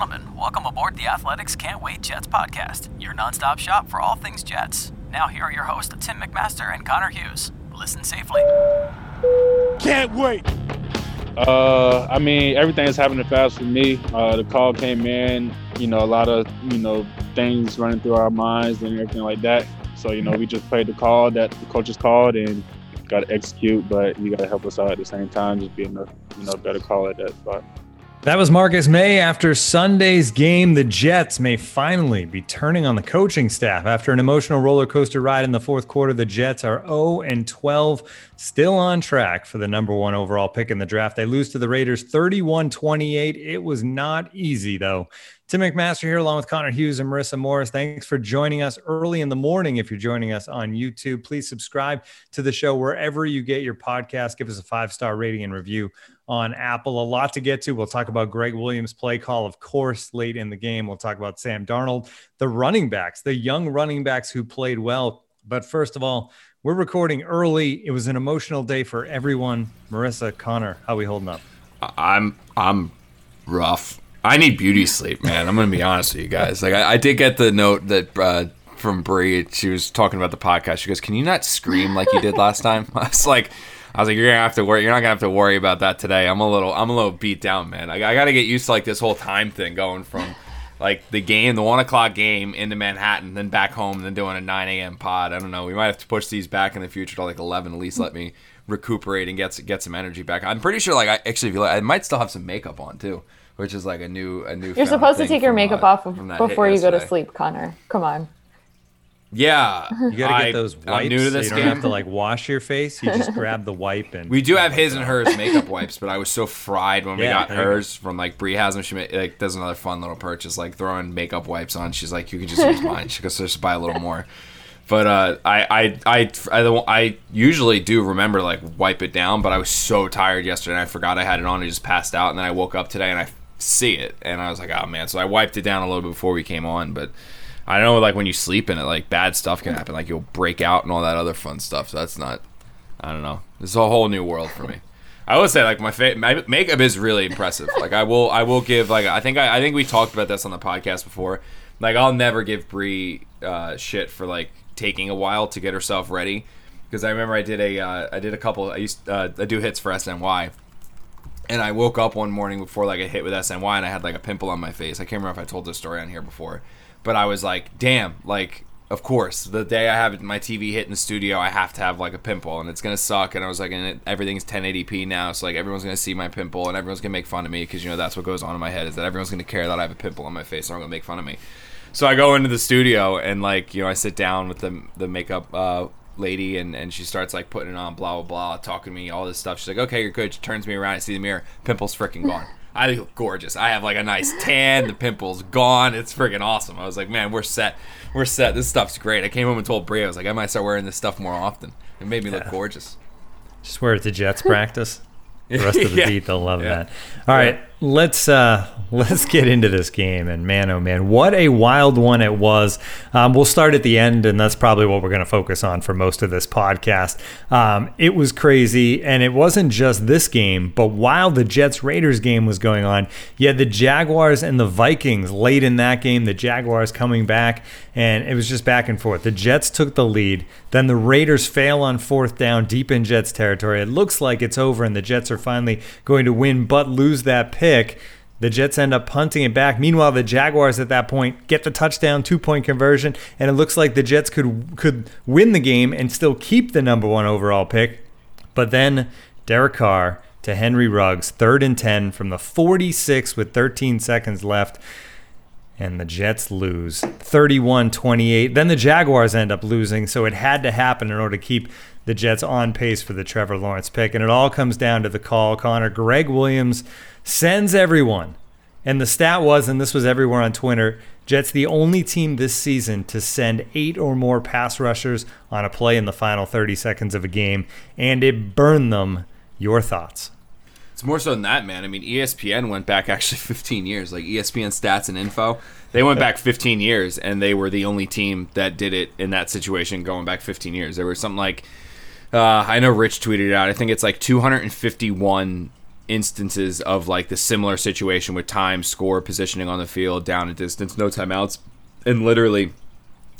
Gentlemen, welcome aboard the Athletics Can't Wait Jets podcast, your nonstop shop for all things Jets. Now, here are your hosts, Tim McMaster and Connor Hughes. Listen safely. Can't wait. Uh, I mean, everything is happening fast for me. Uh, the call came in, you know, a lot of, you know, things running through our minds and everything like that. So, you know, we just played the call that the coaches called and got to execute, but you got to help us out at the same time, just being a, you know, better call at that spot. That was Marcus Maye. After Sunday's game, the Jets may finally be turning on the coaching staff. After an emotional roller coaster ride in the fourth quarter, the Jets are 0 and 12, still on track for the number one overall pick in the draft. They lose to the Raiders 31 28. It was not easy, though. Tim McMaster here, along with Connor Hughes and Marissa Morris. Thanks for joining us early in the morning. If you're joining us on YouTube, please subscribe to the show wherever you get your podcast. Give us a five star rating and review on Apple. A lot to get to. We'll talk about Gregg Williams' play call, of course, late in the game. We'll talk about Sam Darnold, the running backs, the young running backs who played well. But first of all, we're recording early. It was an emotional day for everyone. Marissa, Connor, how we holding up? I'm I'm rough. I need beauty sleep, man. I'm gonna be honest with you guys. Like I, I did get the note that uh, from Bree. She was talking about the podcast. She goes, "Can you not scream like you did last time?" I was like, "I was like, you're gonna have to worry. You're not gonna have to worry about that today." I'm a little I'm a little beat down, man. I, I got to get used to like this whole time thing going from like the game, the one o'clock game into Manhattan, then back home, then doing a 9 a.m. pod. I don't know. We might have to push these back in the future to like 11. At least let me recuperate and get get some energy back. I'm pretty sure like I actually if you look, I might still have some makeup on too, which is like a new a new. You're supposed to take your makeup uh, off before you go to sleep, Connor. Come on. Yeah, You got to I- get those wipes. I'm new to this so you don't have to like wash your face. You just grab the wipe and We do have his and hers makeup wipes, but I was so fried when we Yeah, got hers from like Brie has them. She ma- like does another fun little purchase, like throwing makeup wipes on. She's like, you can just use mine. She goes, just buy a little more. But uh, I, I, I, I, I usually do remember like wipe it down, but I was so tired yesterday, and I forgot I had it on. I just passed out, and then I woke up today and I see it, and I was like, oh man. So I wiped it down a little bit before we came on, but. I know, like when you sleep in it, like bad stuff can happen. Like you'll break out and all that other fun stuff. So that's not. I don't know. This is a whole new world for me. I would say like my, fa- my makeup is really impressive. Like I will I will give like I think I, I think we talked about this on the podcast before. Like I'll never give Brie uh, shit for like taking a while to get herself ready because I remember I did a uh, I did a couple I used uh, I do hits for SNY and I woke up one morning before like a hit with SNY and I had like a pimple on my face. I can't remember if I told this story on here before, but I was like, damn, like of course the day I have my TV hit in the studio, I have to have like a pimple and it's gonna suck. And I was like, and it, everything's 1080p now, so like everyone's gonna see my pimple and everyone's gonna make fun of me because you know that's what goes on in my head is that everyone's gonna care that I have a pimple on my face and they're gonna make fun of me. So I go into the studio and like you know I sit down with the the makeup uh, lady and, and she starts like putting it on blah blah blah talking to me all this stuff. She's like okay you're good. She turns me around. I see the mirror. Pimples freaking gone. I look gorgeous. I have like a nice tan. The pimples gone. It's freaking awesome. I was like man we're set. We're set. This stuff's great. I came home and told Bria, I was like I might start wearing this stuff more often. It made me look gorgeous. Just wear it to Jets practice. The rest of the Yeah. beat, they'll love Yeah. that. All right, let's uh, let's get into this game. And man, oh man, what a wild one it was. Um, we'll start at the end, and that's probably what we're going to focus on for most of this podcast. Um, it was crazy, and it wasn't just this game, but while the Jets Raiders game was going on, you had the Jaguars and the Vikings late in that game. The Jaguars coming back, and it was just back and forth. The Jets took the lead, then the Raiders fail on fourth down deep in Jets territory. It looks like it's over, and the Jets are finally going to win, but lose that pick. The Jets end up punting it back. Meanwhile, the Jaguars at that point get the touchdown, two point conversion, and it looks like the Jets could could win the game and still keep the number one overall pick. But then Derek Carr to Henry Ruggs, third and 10 from the 46 with 13 seconds left. And the Jets lose 31 28. Then the Jaguars end up losing, so it had to happen in order to keep the Jets on pace for the Trevor Lawrence pick. And it all comes down to the call. Connor, Gregg Williams sends everyone. And the stat was, and this was everywhere on Twitter, Jets the only team this season to send eight or more pass rushers on a play in the final 30 seconds of a game, and it burned them. Your thoughts? It's more so than that, man. I mean, ESPN went back actually 15 years. Like ESPN stats and info, they went back 15 years, and they were the only team that did it in that situation going back 15 years. There was something like, uh, I know Rich tweeted it out. I think it's like 251 instances of like the similar situation with time, score, positioning on the field, down a distance, no timeouts, and literally,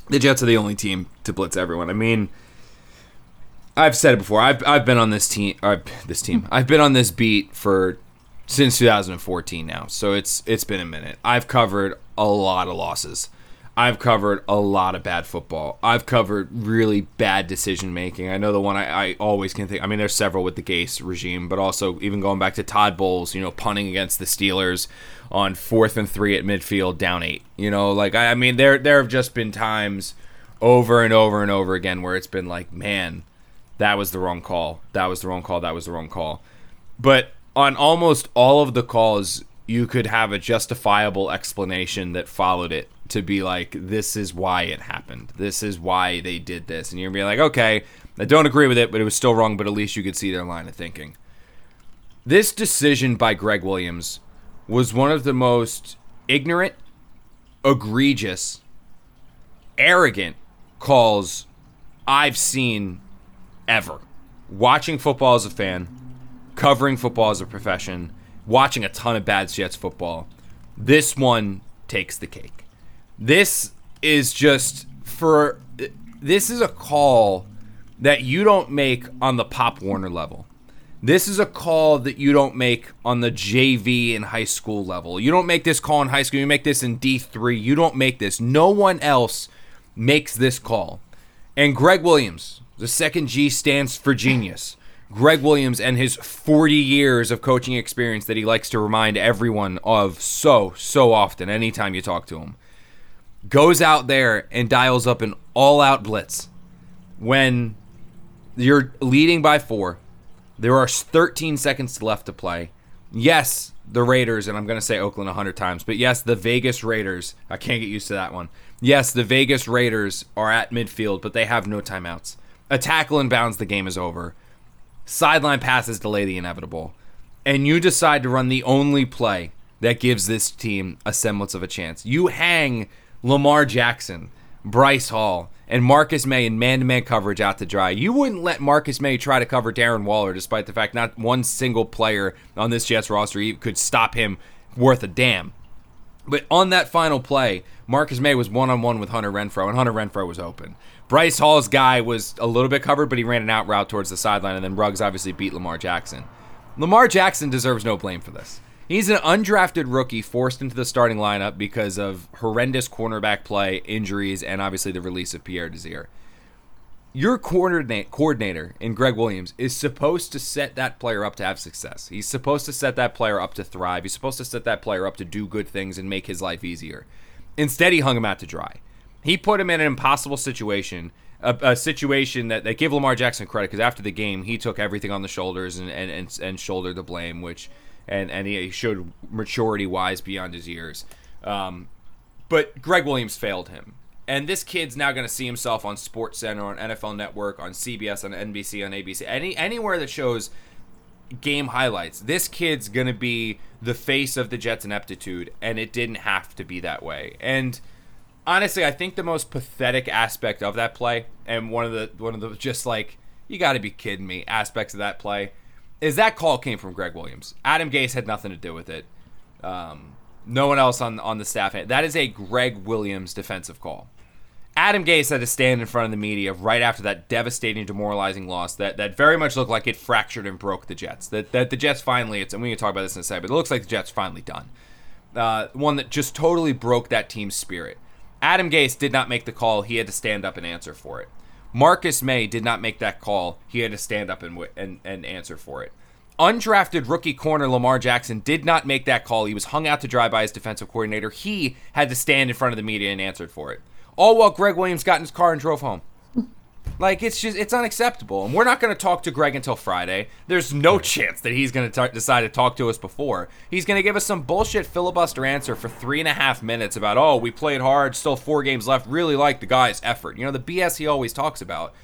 the Jets are the only team to blitz everyone. I mean I've said it before. I've, I've been on this team. Uh, this team. I've been on this beat for since 2014 now. So it's it's been a minute. I've covered a lot of losses. I've covered a lot of bad football. I've covered really bad decision making. I know the one I, I, always can think. I mean, there's several with the Gase regime, but also even going back to Todd Bowles, you know, punting against the Steelers on fourth and three at midfield, down eight. You know, like I, I mean, there there have just been times over and over and over again where it's been like, man, that was the wrong call. That was the wrong call. That was the wrong call. But on almost all of the calls, you could have a justifiable explanation that followed it to be like, this is why it happened. This is why they did this. And you're be like, okay, I don't agree with it, but it was still wrong, but at least you could see their line of thinking. This decision by Gregg Williams was one of the most ignorant, egregious, arrogant calls I've seen ever. Watching football as a fan, covering football as a profession, watching a ton of bad Jets football, this one takes the cake. This is just for this is a call that you don't make on the Pop Warner level. This is a call that you don't make on the JV in high school level. You don't make this call in high school. You make this in D3. You don't make this. No one else makes this call. And Gregg Williams, the second G stands for genius. Gregg Williams and his 40 years of coaching experience that he likes to remind everyone of so, so often, anytime you talk to him, goes out there and dials up an all out blitz when you're leading by four. There are 13 seconds left to play. Yes, the Raiders, and I'm going to say Oakland 100 times, but yes, the Vegas Raiders, I can't get used to that one. Yes, the Vegas Raiders are at midfield, but they have no timeouts. A tackle in bounds, the game is over. Sideline passes delay the inevitable. And you decide to run the only play that gives this team a semblance of a chance. You hang Lamar Jackson, Bryce Hall, and Marcus Maye in man to man coverage out to dry. You wouldn't let Marcus Maye try to cover Darren Waller, despite the fact not one single player on this Jets roster could stop him worth a damn. But on that final play, Marcus Maye was one on one with Hunter Renfrow, and Hunter Renfrow was open. Bryce Hall's guy was a little bit covered, but he ran an out route towards the sideline, and then Ruggs obviously beat Lamar Jackson. Lamar Jackson deserves no blame for this. He's an undrafted rookie forced into the starting lineup because of horrendous cornerback play, injuries, and obviously the release of Pierre Desir. Your coordinator in Gregg Williams is supposed to set that player up to have success. He's supposed to set that player up to thrive. He's supposed to set that player up to do good things and make his life easier. Instead, he hung him out to dry. He put him in an impossible situation, a, a situation that, that give Lamar Jackson credit because after the game he took everything on the shoulders and, and, and, and shouldered the blame, which and and he showed maturity wise beyond his years. Um, but Gregg Williams failed him. And this kid's now going to see himself on Sports Center, on NFL Network, on CBS, on NBC, on ABC, any anywhere that shows game highlights. This kid's going to be the face of the Jets' ineptitude, and it didn't have to be that way. And honestly, I think the most pathetic aspect of that play, and one of the one of the just like you got to be kidding me aspects of that play, is that call came from Gregg Williams. Adam Gase had nothing to do with it. Um, no one else on on the staff. That is a Gregg Williams defensive call. Adam Gase had to stand in front of the media right after that devastating, demoralizing loss that, that very much looked like it fractured and broke the Jets. That, that the Jets finally, it's, and we can talk about this in a second, but it looks like the Jets finally done. Uh, one that just totally broke that team's spirit. Adam Gase did not make the call. He had to stand up and answer for it. Marcus Maye did not make that call. He had to stand up and, and, and answer for it. Undrafted rookie corner Lamar Jackson did not make that call. He was hung out to dry by his defensive coordinator. He had to stand in front of the media and answered for it. All while Gregg Williams got in his car and drove home. Like it's just it's unacceptable, and we're not going to talk to Gregg until Friday. There's no chance that he's going to decide to talk to us before. He's going to give us some bullshit filibuster answer for three and a half minutes about oh we played hard, still four games left, really like the guy's effort. You know the BS he always talks about.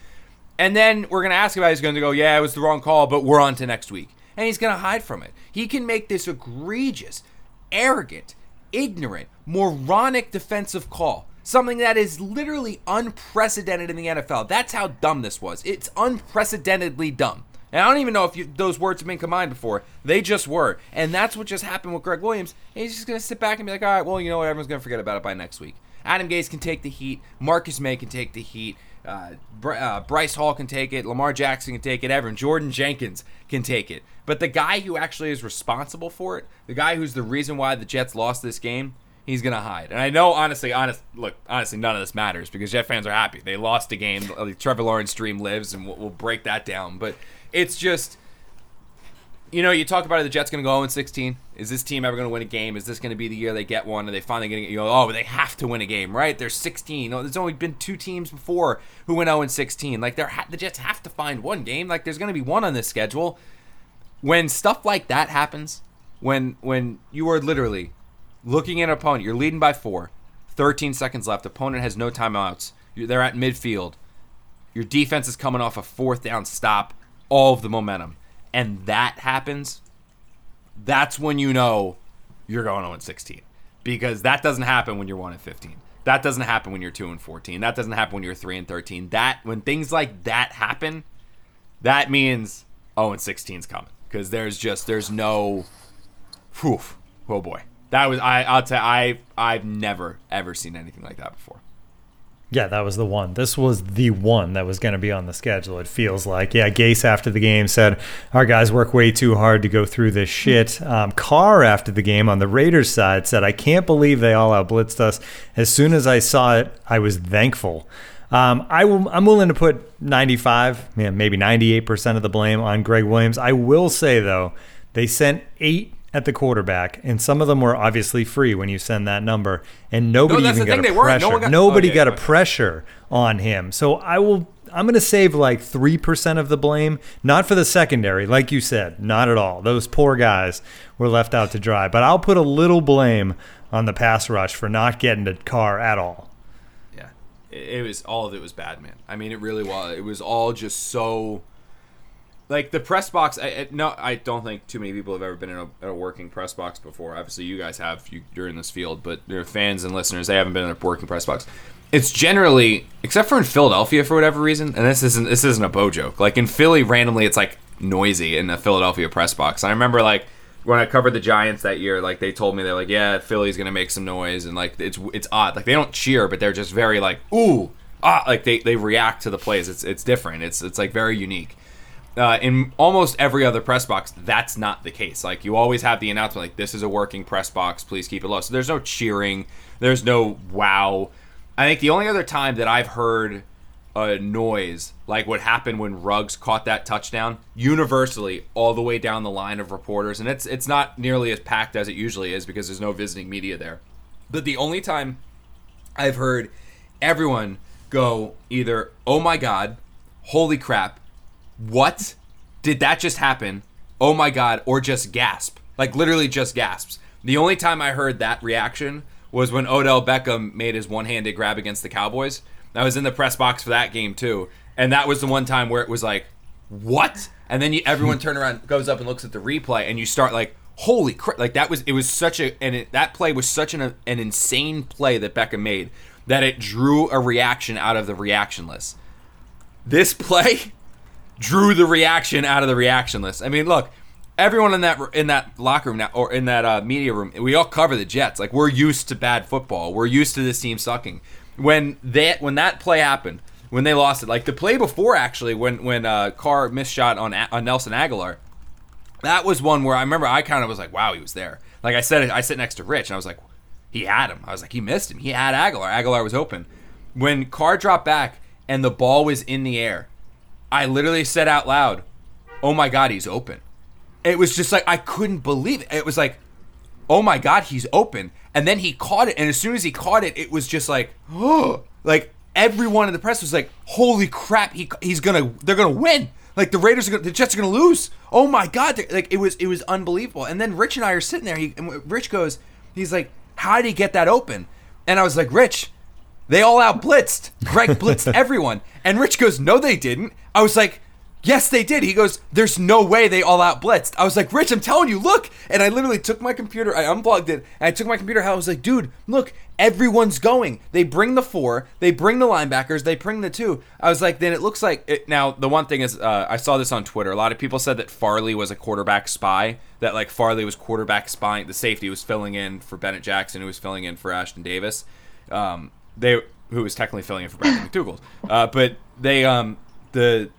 And then we're going to ask him about. He's going to go yeah it was the wrong call, but we're on to next week, and he's going to hide from it. He can make this egregious, arrogant, ignorant, moronic defensive call something that is literally unprecedented in the NFL. That's how dumb this was. It's unprecedentedly dumb. And I don't even know if you, those words have been combined before. They just were. And that's what just happened with Gregg Williams. And he's just going to sit back and be like, all right, well, you know what? Everyone's going to forget about it by next week. Adam Gase can take the heat. Marcus Maye can take the heat. Uh, uh, Bryce Hall can take it. Lamar Jackson can take it. Everyone. Jordan Jenkins can take it. But the guy who actually is responsible for it, the guy who's the reason why the Jets lost this game, he's gonna hide. And I know, honestly, honest, look, honestly, none of this matters because Jet fans are happy they lost a game. Uh, Trevor Lawrence dream lives, and we'll, we'll break that down. But it's just, you know, you talk about it, the Jets gonna go 0 16. Is this team ever gonna win a game? Is this gonna be the year they get one? Are they finally gonna? Get you know, oh, they have to win a game, right? They're 16. Oh, there's only been two teams before who went 0 16. Like they're the Jets have to find one game. Like there's gonna be one on this schedule. When stuff like that happens, when when you are literally looking at an opponent. You're leading by four. 13 seconds left. Opponent has no timeouts. You're, they're at midfield. Your defense is coming off a fourth down stop. All of the momentum. And that happens. That's when you know you're going 0 16. Because that doesn't happen when you're 1 and 15. That doesn't happen when you're 2 and 14. That doesn't happen when you're 3 and 13. That when things like that happen, that means 0 and 16 is coming. Because there's just there's no whew, oh boy. That was I. I'll tell. I I've never ever seen anything like that before. Yeah, that was the one. This was the one that was going to be on the schedule. It feels like. Yeah, Gase after the game said our guys work way too hard to go through this shit. Um, Carr after the game on the Raiders side said, "I can't believe they all out blitzed us. As soon as I saw it, I was thankful." Um, I will, I'm willing to put 95, yeah, maybe 98% of the blame on Gregg Williams. I will say though, they sent eight at the quarterback, and some of them were obviously free when you send that number, and nobody no, even got a pressure. No got, nobody okay, got okay. a pressure on him. So I will. I'm going to save like three percent of the blame, not for the secondary, like you said, not at all. Those poor guys were left out to dry. But I'll put a little blame on the pass rush for not getting to Carr at all. Yeah, it was all of it was bad, man. I mean, it really was. It was all just so like the press box I, I, no i don't think too many people have ever been in a, a working press box before obviously you guys have you, you're in this field but your fans and listeners they haven't been in a working press box it's generally except for in philadelphia for whatever reason and this isn't this isn't a bow joke like in philly randomly it's like noisy in the philadelphia press box i remember like when I covered the Giants that year, like they told me they're like, yeah, Philly's gonna make some noise, and like it's it's odd. Like they don't cheer, but they're just very like, ooh, ah, like they, they react to the plays. It's it's different. It's it's like very unique. Uh, in almost every other press box, that's not the case. Like you always have the announcement, like this is a working press box. Please keep it low. So there's no cheering. There's no wow. I think the only other time that I've heard a noise like what happened when Ruggs caught that touchdown, universally all the way down the line of reporters, and it's it's not nearly as packed as it usually is because there's no visiting media there. But the only time I've heard everyone go either "Oh my God," "Holy crap," what did that just happen? Oh my god, or just gasp. Like literally just gasps. The only time I heard that reaction was when Odell Beckham made his one-handed grab against the Cowboys. I was in the press box for that game too, and that was the one time where it was like, "What?" And then you, everyone turn around, goes up and looks at the replay, and you start like, "Holy crap!" Like that was it was such a and it, that play was such an an insane play that Beckham made that it drew a reaction out of the reaction list. This play drew the reaction out of the reaction list. I mean, look, everyone in that in that locker room now or in that uh, media room, we all cover the Jets. Like we're used to bad football. We're used to this team sucking. When that when that play happened, when they lost it, like the play before actually, when when uh, Carr missed shot on on Nelson Agholor, that was one where I remember I kind of was like, wow, he was there. Like I said, I sit next to Rich and I was like, he had him. I was like, he missed him. He had Agholor. Agholor was open. When Carr dropped back and the ball was in the air I literally said out loud, "Oh my god, he's open." It was just like I couldn't believe it. It was like, "Oh my god, he's open." And then he caught it, and as soon as he caught it, it was just like, "Oh!" Like everyone in the press was like, "Holy crap! He, he's gonna they're gonna win. Like the Raiders are gonna, the Jets are gonna lose. Oh my god! Like it was it was unbelievable." And then Rich and I are sitting there. He Rich goes, he's like, "How did he get that open?" And I was like, "Rich." They all out blitzed. Gregg blitzed everyone. And Rich goes, No, they didn't. I was like, Yes, they did. He goes, There's no way they all out blitzed. I was like, Rich, I'm telling you, look. And I literally took my computer, I unplugged it, and I took my computer out. I was like, Dude, look, everyone's going. They bring the four, they bring the linebackers, they bring the two. I was like, Then it looks like. It, now, the one thing is, uh, I saw this on Twitter. A lot of people said that Farley was a quarterback spy, that like Farley was quarterback spying. The safety was filling in for Bennett Jackson, who was filling in for Ashtyn Davis. Um, they who was technically filling in for Brandon McDougald. Uh, but they um the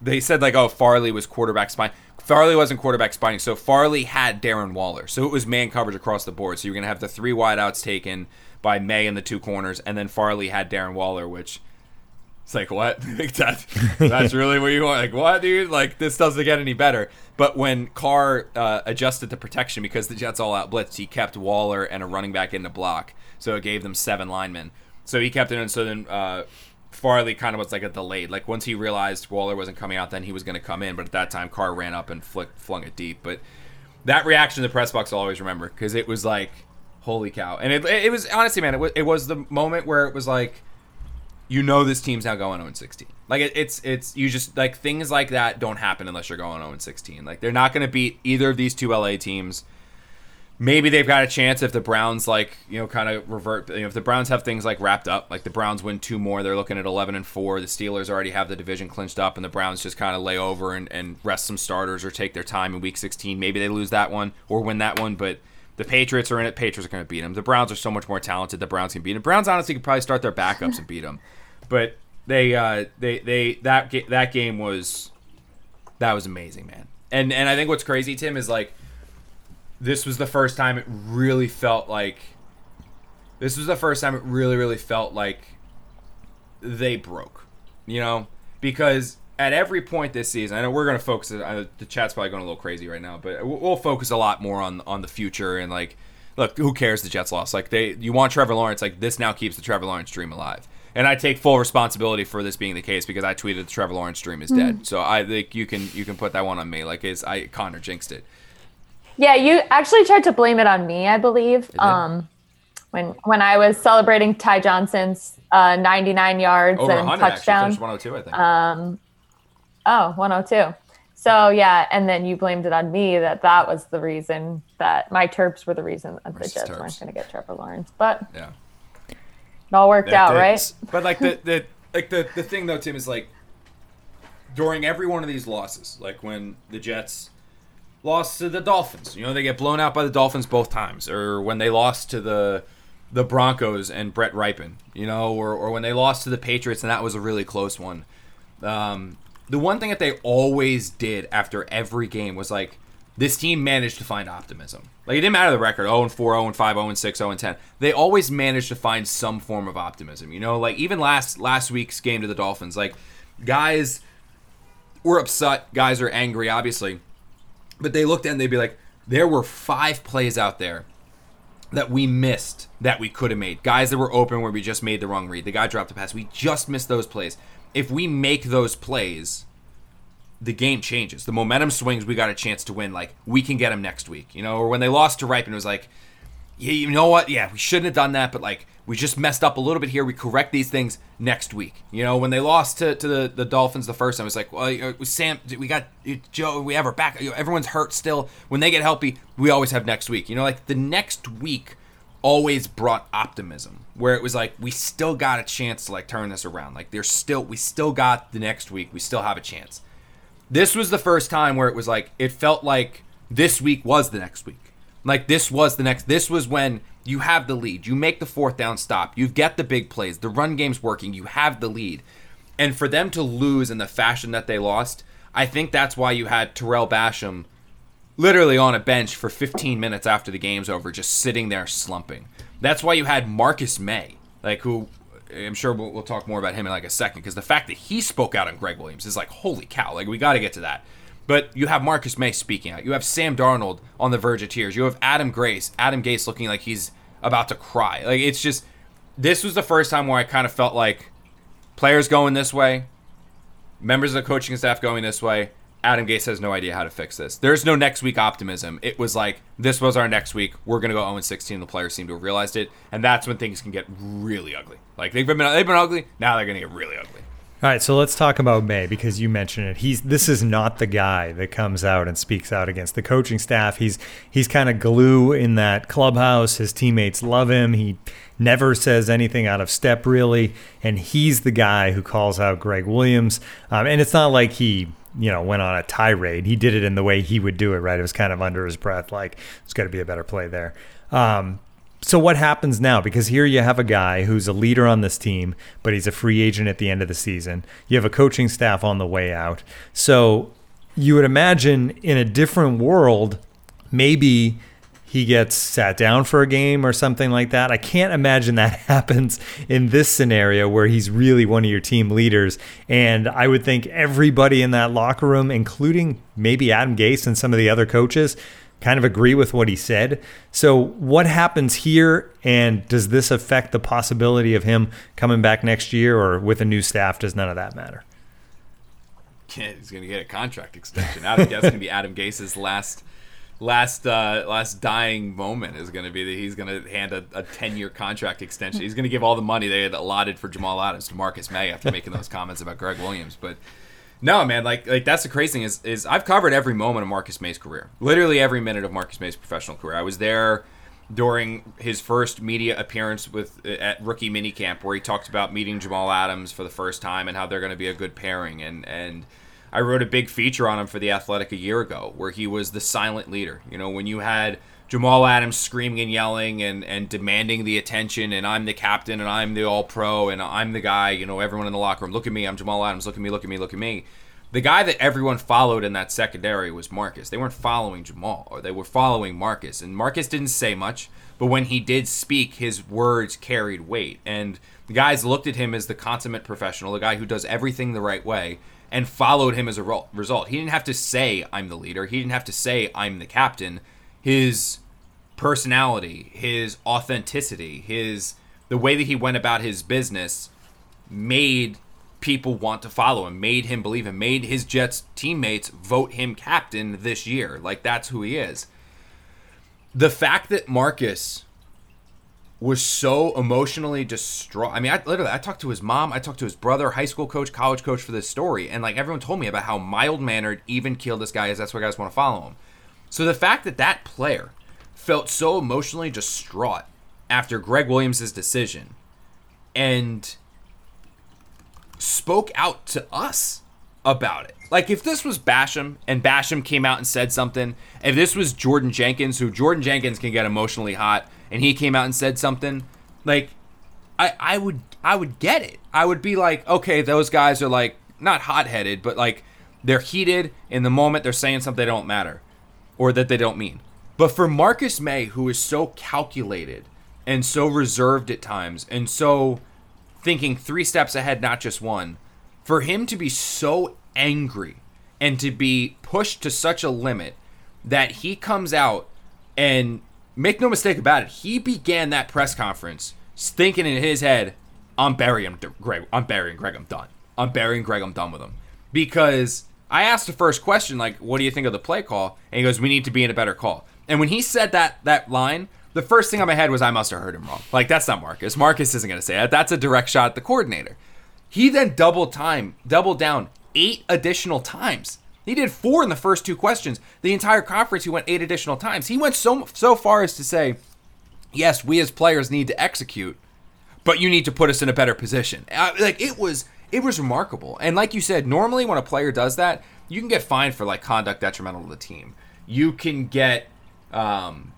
they said like oh Farley was quarterback spying. Farley wasn't quarterback spying, so Farley had Darren Waller. So it was man coverage across the board. So you're gonna have the three wideouts taken by Maye in the two corners, and then Farley had Darren Waller, which it's like what? that, that's really what you want? Like what, dude? Like this doesn't get any better. But when Carr uh, adjusted the protection because the Jets all out blitzed, he kept Waller and a running back in the block, so it gave them seven linemen. So he kept it in. So then uh, Farley kind of was like a delayed. Like once he realized Waller wasn't coming out, then he was going to come in. But at that time, Carr ran up and flicked, flung it deep. But that reaction in the press box I'll always remember because it was like, holy cow. And it, it was honestly, man, it was, it was the moment where it was like, you know, this team's now going 0 16. Like it, it's it's you just like things like that don't happen unless you're going 0 16. Like they're not going to beat either of these two LA teams maybe they've got a chance if the Browns like you know kind of revert. You know, if the Browns have things like wrapped up, like the Browns win two more, they're looking at eleven and four. The Steelers already have the division clinched up, and the Browns just kind of lay over and, and rest some starters or take their time in Week 16. Maybe they lose that one or win that one, but. The Patriots are in it. Patriots are going to beat them. The Browns are so much more talented. The Browns can beat them. Browns honestly could probably start their backups and beat them, but they uh, they they that that game was that was amazing, man. And and I think what's crazy, Tim, is like this was the first time it really felt like this was the first time it really really felt like they broke you know because at every point this season i know we're going to focus uh, the chat's probably going a little crazy right now but we'll focus a lot more on on the future and like look who cares the jets lost like they you want trevor lawrence like this now keeps the trevor lawrence dream alive and I take full responsibility for this being the case because I tweeted the Trevor Lawrence dream is dead. Mm. So I think you can you can put that one on me. Like is I Connor jinxed it. Yeah, you actually tried to blame it on me, I believe. Um, when when I was celebrating Ty Johnson's uh, 99 yards Over and touchdown. Actually, 102, I think. Um, oh, 102. So yeah, and then you blamed it on me that that was the reason that my Terps were the reason that the Jets Terps. weren't going to get Trevor Lawrence. But yeah, it all worked that out, right? But like the the like the the thing though, Tim is like during every one of these losses, like when the Jets lost to the Dolphins. You know, they get blown out by the Dolphins both times, or when they lost to the the Broncos and Brett Rypien, you know, or, or when they lost to the Patriots and that was a really close one. Um, the one thing that they always did after every game was like this team managed to find optimism. Like it didn't matter the record 0 and 4, 0 and 5, 0 and 6, 0 and 10. They always managed to find some form of optimism. You know, like even last last week's game to the Dolphins, like guys were upset, guys are angry, obviously. But they looked at and they'd be like, there were five plays out there that we missed that we could have made. Guys that were open where we just made the wrong read. The guy dropped the pass. We just missed those plays. If we make those plays, the game changes. The momentum swings. We got a chance to win. Like we can get them next week, you know. Or when they lost to Rypien, it was like, yeah, you know what? Yeah, we shouldn't have done that, but like we just messed up a little bit here. We correct these things next week. You know, when they lost to, to the, the Dolphins the first time, it was like, well, uh, Sam, we got uh, Joe, we have our back. Everyone's hurt still. When they get healthy, we always have next week. You know, like the next week always brought optimism where it was like we still got a chance to like turn this around. Like there's still we still got the next week. We still have a chance. This was the first time where it was like it felt like this week was the next week. Like this was the next. This was when you have the lead. You make the fourth down stop. You get the big plays. The run game's working. You have the lead. And for them to lose in the fashion that they lost, I think that's why you had Tarell Basham literally on a bench for 15 minutes after the game's over, just sitting there slumping. That's why you had Marcus Maye, like who I'm sure we'll, we'll talk more about him in like a second, because the fact that he spoke out on Gregg Williams is like, holy cow! Like we got to get to that. But you have Marcus Maye speaking out. You have Sam Darnold on the verge of tears. You have Adam Grace, Adam Gase looking like he's about to cry. Like it's just this was the first time where I kind of felt like players going this way, members of the coaching staff going this way. Adam Gase has no idea how to fix this. There's no next week optimism. It was like this was our next week. We're gonna go 0 16. The players seem to have realized it, and that's when things can get really ugly. Like they've been they've been ugly. Now they're gonna get really ugly. All right, so let's talk about Maye because you mentioned it. He's this is not the guy that comes out and speaks out against the coaching staff. He's he's kind of glue in that clubhouse. His teammates love him. He never says anything out of step really, and he's the guy who calls out Gregg Williams. Um, and it's not like he you know, went on a tirade. He did it in the way he would do it, right? It was kind of under his breath, like, it's got to be a better play there. Um, so what happens now? Because here you have a guy who's a leader on this team, but he's a free agent at the end of the season. You have a coaching staff on the way out. So you would imagine in a different world, maybe he gets sat down for a game or something like that. I can't imagine that happens in this scenario where he's really one of your team leaders. And I would think everybody in that locker room, including maybe Adam Gase and some of the other coaches, kind of agree with what he said. So, what happens here? And does this affect the possibility of him coming back next year or with a new staff? Does none of that matter? Yeah, he's going to get a contract extension. Adam, that's going to be Adam Gase's last last uh, last dying moment is going to be that he's going to hand a, a 10 year contract extension. He's going to give all the money they had allotted for Jamal Adams to Marcus Maye after making those comments about Gregg Williams. But no, man, like like that's the crazy thing is is I've covered every moment of Marcus Maye's career, literally every minute of Marcus Maye's professional career. I was there during his first media appearance with uh, at rookie minicamp where he talked about meeting Jamal Adams for the first time and how they're going to be a good pairing and and I wrote a big feature on him for the Athletic a year ago, where he was the silent leader. You know, when you had Jamal Adams screaming and yelling and, and demanding the attention, and I'm the captain, and I'm the All Pro, and I'm the guy. You know, everyone in the locker room, look at me, I'm Jamal Adams, look at me, look at me, look at me. The guy that everyone followed in that secondary was Marcus. They weren't following Jamal, or they were following Marcus. And Marcus didn't say much, but when he did speak, his words carried weight. And the guys looked at him as the consummate professional, the guy who does everything the right way and followed him as a result. He didn't have to say, I'm the leader. He didn't have to say, I'm the captain. His personality, his authenticity, his the way that he went about his business made people want to follow him, made him believe him, made his Jets teammates vote him captain this year. Like that's who he is. The fact that Marcus was so emotionally distraught. I mean, I literally I talked to his mom, I talked to his brother, high school coach, college coach for this story, and like everyone told me about how mild mannered, even keeled this guy is. That's why guys want to follow him. So the fact that that player felt so emotionally distraught after Gregg Williams' decision and spoke out to us about it. Like if this was Basham and Basham came out and said something, if this was Jordan Jenkins, who Jordan Jenkins can get emotionally hot and he came out and said something, like I I would I would get it. I would be like, okay, those guys are like not hot headed, but like they're heated in the moment. They're saying something they don't matter, or that they don't mean. But for Marcus Maye, who is so calculated and so reserved at times, and so thinking three steps ahead, not just one, for him to be so angry and to be pushed to such a limit that he comes out and make no mistake about it, he began that press conference thinking in his head, I'm burying Gregg. I'm burying Gregg. I'm done. I'm burying Gregg. I'm done with him. Because I asked the first question, like, what do you think of the play call? And he goes, we need to be in a better call. And when he said that that line, the first thing on my head was I must have heard him wrong. Like, that's not Marcus. Marcus isn't going to say that. That's a direct shot at the coordinator. He then double time, doubled down eight additional times he did four in the first two questions. The entire conference, he went eight additional times. He went so so far as to say, "Yes, we as players need to execute, but you need to put us in a better position." Uh, like it was, it was remarkable. And like you said, normally when a player does that, you can get fined for like conduct detrimental to the team. You can get um,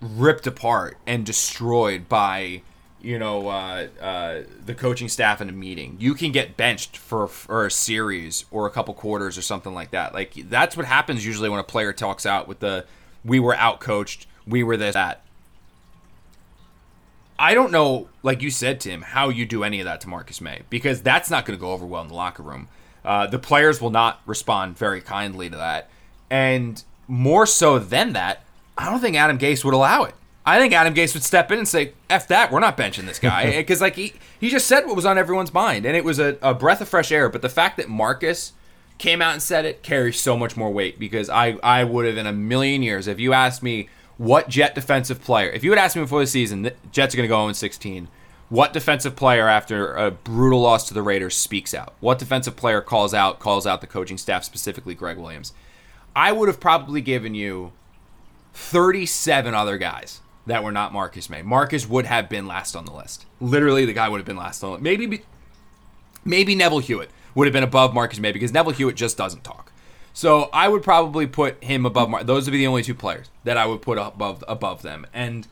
ripped apart and destroyed by you know uh, uh, the coaching staff in a meeting. You can get benched for for a series or a couple quarters or something like that. Like that's what happens usually when a player talks out with the "we were out coached, we were this that." I don't know, like you said, Tim, how you do any of that to Marcus Maye because that's not going to go over well in the locker room. Uh, the players will not respond very kindly to that, and more so than that, I don't think Adam Gase would allow it. I think Adam Gase would step in and say, "F that, we're not benching this guy," eh, because like he he just said what was on everyone's mind, and it was a, a breath of fresh air. But the fact that Marcus came out and said it carries so much more weight because I I would have in a million years if you asked me what Jet defensive player, if you had asked me before the season, the Jets are going to go 0 16. What defensive player after a brutal loss to the Raiders speaks out? What defensive player calls out calls out the coaching staff, specifically Gregg Williams? I would have probably given you 37 other guys that were not Marcus Maye. Marcus would have been last on the list. Literally, the guy would have been last on the list. Maybe, maybe Neville Hewitt would have been above Marcus Maye because Neville Hewitt just doesn't talk. So I would probably put him above. Mar- Those would be the only two players that I would put above above them. And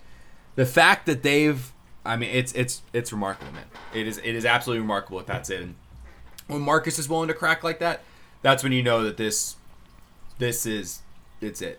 the fact that they've, I mean, it's it's it's remarkable, man. It is it is absolutely remarkable if that's it. And when Marcus is willing to crack like that, that's when you know that this this is it's it.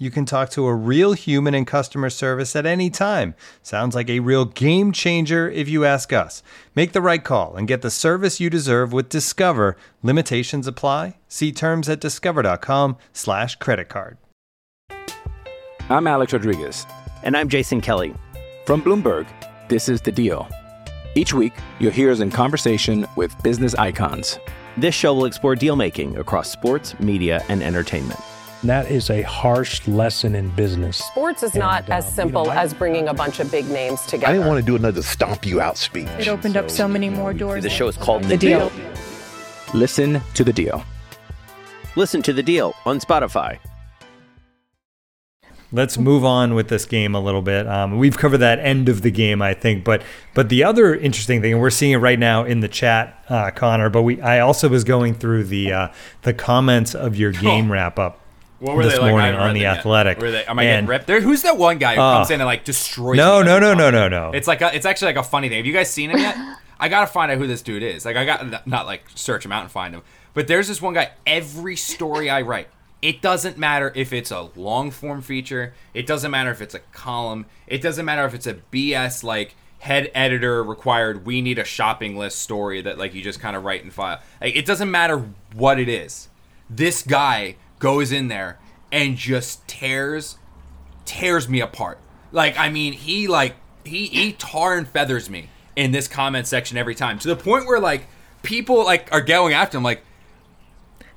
You can talk to a real human in customer service at any time. Sounds like a real game changer if you ask us. Make the right call and get the service you deserve with Discover. Limitations apply. See terms at discover.com/slash credit card. I'm Alex Rodriguez. And I'm Jason Kelly. From Bloomberg, this is The Deal. Each week, you'll hear us in conversation with business icons. This show will explore deal making across sports, media, and entertainment. That is a harsh lesson in business. Sports is not And, uh, as you simple know, I- as bringing a bunch of big names together. I didn't want to do another stomp you out speech. It opened up so many more doors. The show is called The Deal. Listen to The Deal. Listen to the deal on Spotify. Let's move on with this game a little bit. Um, we've covered that end of the game, I think, but but the other interesting thing, and we're seeing it right now in the chat, uh, Connor. But we, I also was going through the uh, the comments of your game wrap up What were this they like? Morning on the. Athletic. Were they, am I And- getting ripped? There, who's that one guy who Oh. comes in and like destroys? No, me no, no, no, no, no. It's like a, it's actually like a funny thing. Have you guys seen him yet? I gotta find out who this dude is. Like I got not like search him out and find him, but there's this one guy. Every story I write, it doesn't matter if it's a long form feature. It doesn't matter if it's a column. It doesn't matter if it's a BS like head editor required. We need a shopping list story that like you just kind of write and file. Like, it doesn't matter what it is. This guy goes in there and just tears tears me apart. Like I mean, he like he he tar and feathers me in this comment section every time to the point where like people like are going after him like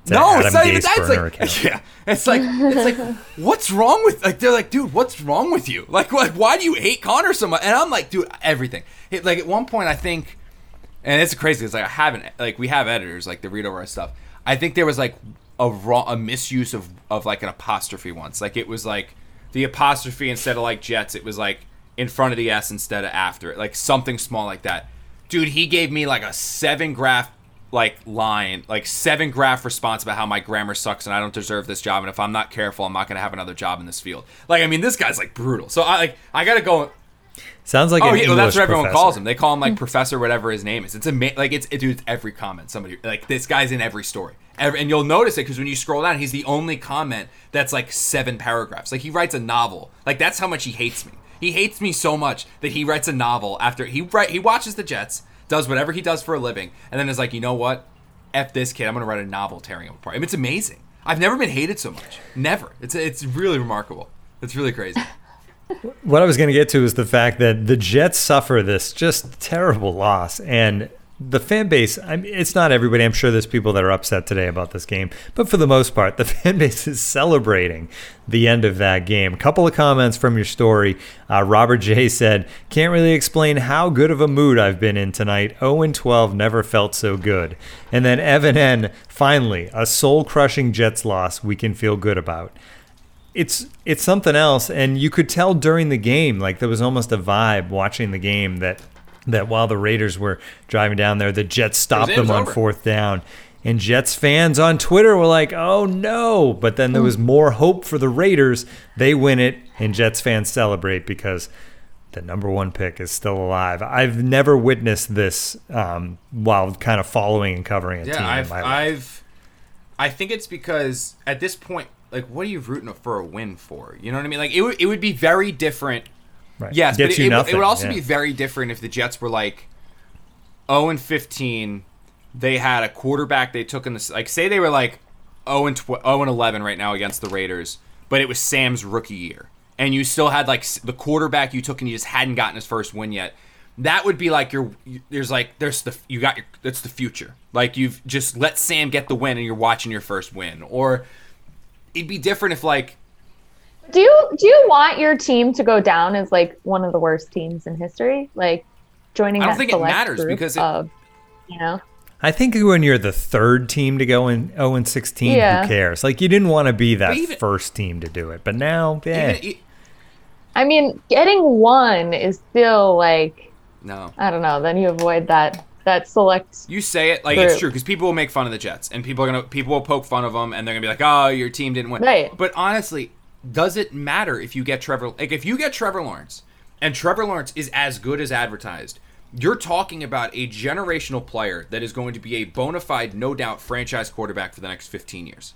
It's no, it's not even Gase that. It's like, account. yeah, it's like, it's like, what's wrong with? Like, they're like, dude, what's wrong with you? Like, like, why do you hate Connor so much? And I'm like, dude, everything. It, like at one point, I think, and it's crazy. It's like I haven't, like, we have editors like they read over our stuff. I think there was like a raw, a misuse of of like an apostrophe once. Like it was like the apostrophe instead of like Jets, it was like in front of the S instead of after it, like something small like that. Dude, he gave me like a seven graph like line, like seven graph response about how my grammar sucks and I don't deserve this job, and if I'm not careful, I'm not gonna have another job in this field. Like, I mean, this guy's like brutal. So I like, I gotta go. Sounds like oh yeah, well, that's what everyone professor. calls him. They call him like professor, whatever his name is. It's ama- like it's it, dude. It's every comment. Somebody like this guy's in every story, every, and you'll notice it because when you scroll down, he's the only comment that's like seven paragraphs. Like he writes a novel. Like that's how much he hates me. He hates me so much that he writes a novel after he write he watches the Jets, does whatever he does for a living, and then is like, you know what? F this kid. I'm gonna write a novel tearing him apart. I mean, it's amazing. I've never been hated so much. Never. It's it's really remarkable. It's really crazy. What I was going to get to is the fact that the Jets suffer this just terrible loss, and the fan base. I mean, it's not everybody. I'm sure there's people that are upset today about this game, but for the most part, the fan base is celebrating the end of that game. A couple of comments from your story. Uh, Robert J said, "Can't really explain how good of a mood I've been in tonight. 0 and 12 never felt so good." And then Evan N. Finally, a soul-crushing Jets loss we can feel good about it's it's something else and you could tell during the game like there was almost a vibe watching the game that that while the Raiders were driving down there the Jets stopped them on over. fourth down and Jets fans on Twitter were like oh no but then there was more hope for the Raiders they win it and Jets fans celebrate because the number one pick is still alive. I've never witnessed this um, while kind of following and covering a team. Yeah, I've. I've, I think it's because at this point, like what are you rooting for a win for? You know what I mean? Like it would it would be very different. Right. Yes, Gets but it, would- it would also yeah. be very different if the Jets were like 0 and 15. They had a quarterback they took in this like say they were like 0 and tw- 0 and 11 right now against the Raiders, but it was Sam's rookie year, and you still had like the quarterback you took and you just hadn't gotten his first win yet. That would be like your there's like there's the you got your that's the future. Like you've just let Sam get the win and you're watching your first win, or it'd be different if like Do you do you want your team to go down as like one of the worst teams in history? Like joining I don't that think it matters because it- of, you know, I think when you're the third team to go in 0 and 16, Yeah. who cares? Like you didn't want to be that even- first team to do it, but now, yeah, even, I mean, getting one is still like no. I don't know. Then you avoid that that select. You say it like it's true because people will make fun of the Jets and people are gonna people will poke fun of them and they're gonna be like, oh, your team didn't win. Right. But honestly, does it matter if you get Trevor? Like if you get Trevor Lawrence and Trevor Lawrence is as good as advertised, you're talking about a generational player that is going to be a bona fide, no doubt, franchise quarterback for the next 15 years.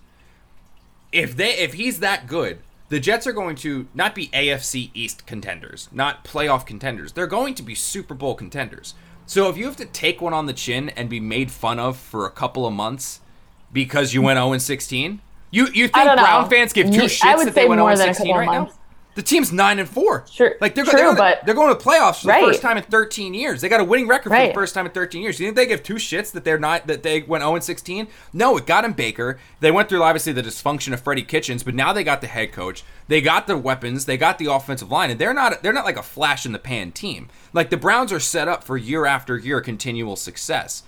If they if he's that good, the Jets are going to not be AFC East contenders, not playoff contenders. They're going to be Super Bowl contenders. So if you have to take one on the chin and be made fun of for a couple of months because you went 0 and 16, you you think. Brown fans give two shits that they went 0 more and than a 16 right of now? The team's nine and four. Sure, like they're, true, they're, gonna- but- they're going to playoffs for the first time in 13 years. They got a winning record for Right. the first time in 13 years. Do you think they give two shits that they're not that they went 0 and 16? No, it got him Baker. They went through obviously the dysfunction of Freddie Kitchens, but now they got the head coach. They got the weapons. They got the offensive line, and they're not they're not like a flash in the pan team. Like the Browns are set up for year after year continual success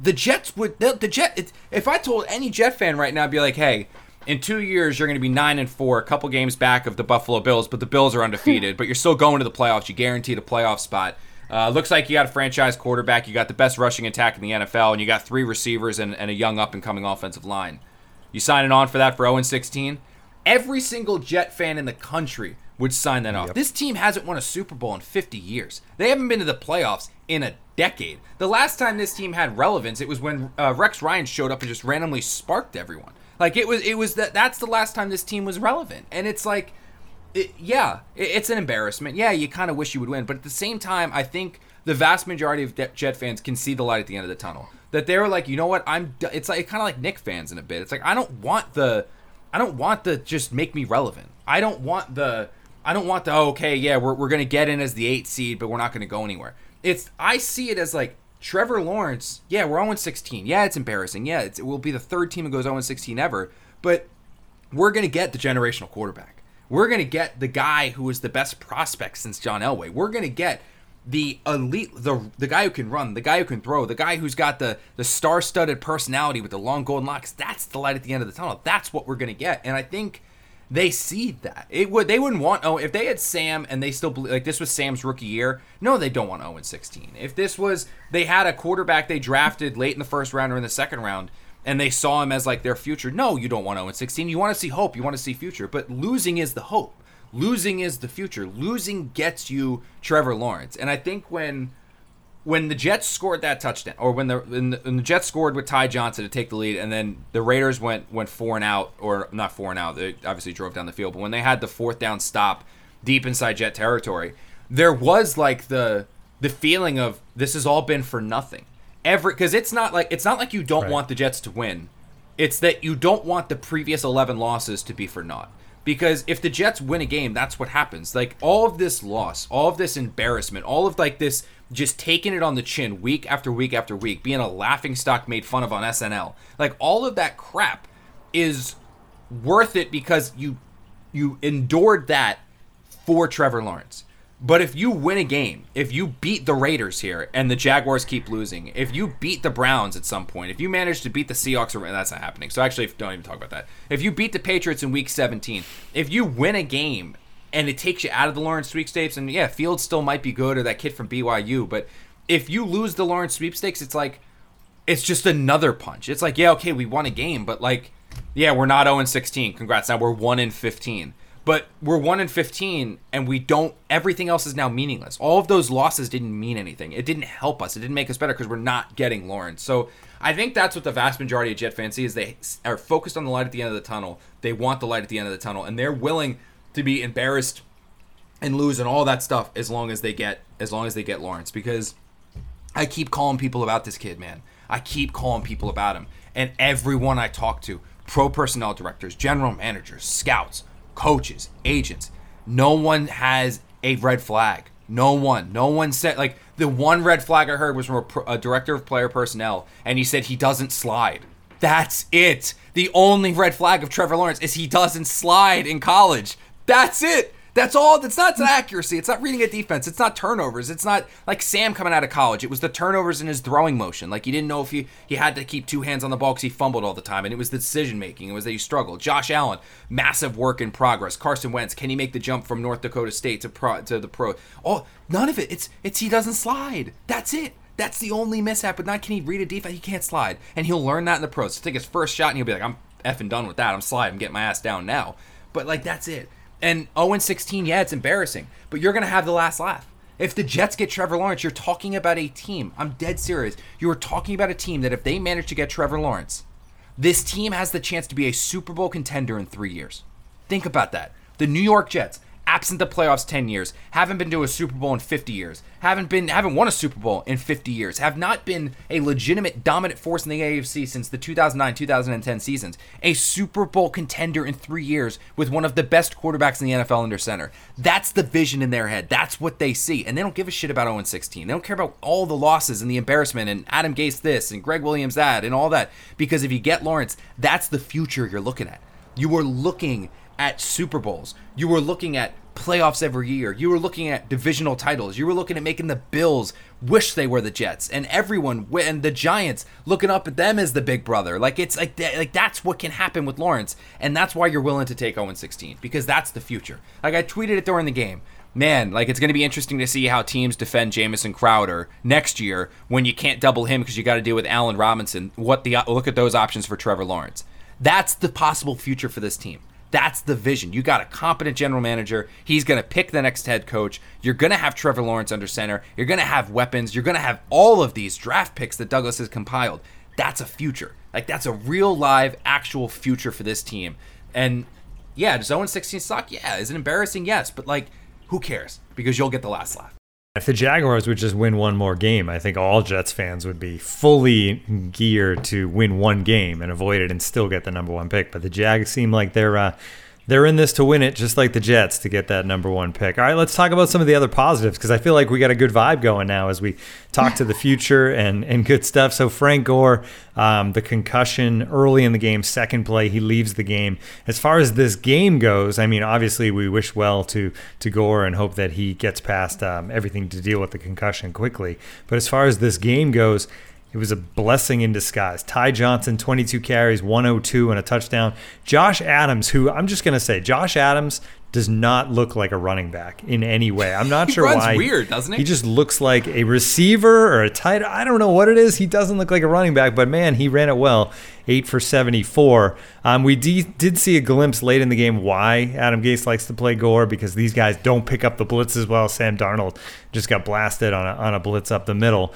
the Jets would the, the Jet. If I told any Jet fan right now, I'd be like, "Hey, in two years you're going to be nine and four, a couple games back of the Buffalo Bills, but the Bills are undefeated, but you're still going to the playoffs. You guaranteed a playoff spot. Uh, looks like you got a franchise quarterback. You got the best rushing attack in the NFL, and you got three receivers and, and a young up and coming offensive line. You signing on for that for 0 and 16? Every single Jet fan in the country would sign that off. This team hasn't won a Super Bowl in 50 years. They haven't been to the playoffs in a decade. The last time this team had relevance, it was when uh, Rex Ryan showed up and just randomly sparked everyone. Like it was, it was that. That's the last time this team was relevant, and it's like, it, yeah, it, it's an embarrassment. Yeah, you kind of wish you would win, but at the same time, I think the vast majority of Jet fans can see the light at the end of the tunnel. That they're like, you know what? I'm. It's like kind of like Knick fans in a bit. It's like I don't want the, I don't want the just make me relevant. I don't want the. I don't want the oh, okay, yeah, we're, we're gonna get in as the eight seed, but we're not gonna go anywhere. It's I see it as like Trevor Lawrence. Yeah, we're 0 16. Yeah, it's embarrassing. Yeah, it's, it will be the third team that goes 0 16 ever. But we're gonna get the generational quarterback. We're gonna get the guy who is the best prospect since John Elway. We're gonna get the elite, the the guy who can run, the guy who can throw, the guy who's got the the star-studded personality with the long golden locks. That's the light at the end of the tunnel. That's what we're gonna get. And I think they see that. It would they wouldn't want oh if they had Sam and they still like this was Sam's rookie year. No, they don't want 0 and 16. If this was they had a quarterback they drafted late in the first round or in the second round and they saw him as like their future. No, you don't want 0 and 16. You want to see hope. You want to see future. But losing is the hope. Losing is the future. Losing gets you Trevor Lawrence. And I think when when the Jets scored that touchdown, or when the, when the when the Jets scored with Ty Johnson to take the lead, and then the Raiders went went four and out, or not four and out, they obviously drove down the field. But when they had the fourth down stop deep inside Jet territory, there was like the the feeling of this has all been for nothing. Every because it's not like it's not like you don't Right. want the Jets to win. It's that you don't want the previous 11 losses to be for naught. Because if the Jets win a game, that's what happens. Like all of this loss, all of this embarrassment, all of like this just taking it on the chin week after week after week, being a laughing stock made fun of on SNL. Like all of that crap is worth it because you you endured that for Trevor Lawrence. But if you win a game, if you beat the Raiders here and the Jaguars keep losing, if you beat the Browns at some point, if you manage to beat the Seahawks, or that's not happening. So actually, don't even talk about that. If you beat the Patriots in Week 17, if you win a game and it takes you out of the Lawrence sweepstakes, and yeah, Fields still might be good or that kid from BYU, but if you lose the Lawrence sweepstakes, it's like it's just another punch. It's like, yeah, okay, we won a game, but like, yeah, we're not 0 16. Congrats. Now we're 1 in 15. But we're 1 in 15 and we don't everything else is now meaningless. All of those losses didn't mean anything. It didn't help us. It didn't make us better because we're not getting Lawrence. So I think that's what the vast majority of Jet fans see is they are focused on the light at the end of the tunnel. They want the light at the end of the tunnel, and they're willing to be embarrassed and lose and all that stuff as long as they get as long as they get Lawrence because I keep calling people about this kid, man. I keep calling people about him. And everyone I talk to, pro personnel directors, general managers, scouts, coaches, agents, no one has a red flag. No one. No one said like the one red flag I heard was from a, a director of player personnel and he said he doesn't slide. That's it. The only red flag of Trevor Lawrence is he doesn't slide in college. That's it. That's all. It's not accuracy. It's not reading a defense. It's not turnovers. It's not like Sam coming out of college. It was the turnovers in his throwing motion. Like he didn't know if he he had to keep two hands on the ball because he fumbled all the time, and it was the decision making. It was that he struggled. Josh Allen, massive work in progress. Carson Wentz, can he make the jump from North Dakota State to pro to the pro? Oh, none of it. It's it's he doesn't slide. That's it. That's the only mishap. But not can he read a defense? He can't slide, and he'll learn that in the pros. So take his first shot, and he'll be like, I'm effing done with that. I'm sliding. I'm getting my ass down now. But like that's it. And 0 16, yeah, it's embarrassing, but you're going to have the last laugh. If the Jets get Trevor Lawrence, you're talking about a team. I'm dead serious. You are talking about a team that if they manage to get Trevor Lawrence, this team has the chance to be a Super Bowl contender in three years. Think about that. The New York Jets, absent the playoffs 10 years, haven't been to a Super Bowl in 50 years, haven't been haven't won a Super Bowl in 50 years, have not been a legitimate dominant force in the AFC since the 2009-2010 seasons. A Super Bowl contender in 3 years with one of the best quarterbacks in the NFL under center. That's the vision in their head. That's what they see. And they don't give a shit about 0 16. They don't care about all the losses and the embarrassment and Adam Gase this and Gregg Williams that and all that because if you get Lawrence, that's the future you're looking at. You are looking at Super Bowls. You were looking at playoffs every year. You were looking at divisional titles. You were looking at making the Bills wish they were the Jets, and everyone and the Giants looking up at them as the big brother. Like it's like like that's what can happen with Lawrence, and that's why you're willing to take 0 16 because that's the future. Like I tweeted it during the game. Man, like it's going to be interesting to see how teams defend Jamison Crowder next year when you can't double him because you got to deal with Allen Robinson. What the look at those options for Trevor Lawrence? That's the possible future for this team. That's the vision. You got a competent general manager. He's going to pick the next head coach. You're going to have Trevor Lawrence under center. You're going to have weapons. You're going to have all of these draft picks that Douglas has compiled. That's a future. Like, that's a real, live, actual future for this team. And yeah, does 0 16 suck? Yeah. Is it embarrassing? Yes. But, like, who cares? Because you'll get the last laugh. If the Jaguars would just win one more game, I think all Jets fans would be fully geared to win one game and avoid it and still get the number one pick. But the Jags seem like they're uh, they're in this to win it, just like the Jets to get that number one pick. All right, let's talk about some of the other positives because I feel like we got a good vibe going now as we talk to the future and, and good stuff. So, Frank Gore, um, the concussion early in the game, second play, he leaves the game. As far as this game goes, I mean, obviously, we wish well to, to Gore and hope that he gets past um, everything to deal with the concussion quickly. But as far as this game goes, it was a blessing in disguise. Ty Johnson, 22 carries, 102 and a touchdown. Josh Adams, who I'm just going to say, Josh Adams does not look like a running back in any way. I'm not sure why. weird, doesn't he? He just looks like a receiver or a tight. I don't know what it is. He doesn't look like a running back, but man, he ran it well. Eight for 74. Um, we de- did see a glimpse late in the game why Adam Gase likes to play Gore because these guys don't pick up the blitz as well. Sam Darnold just got blasted on a, on a blitz up the middle.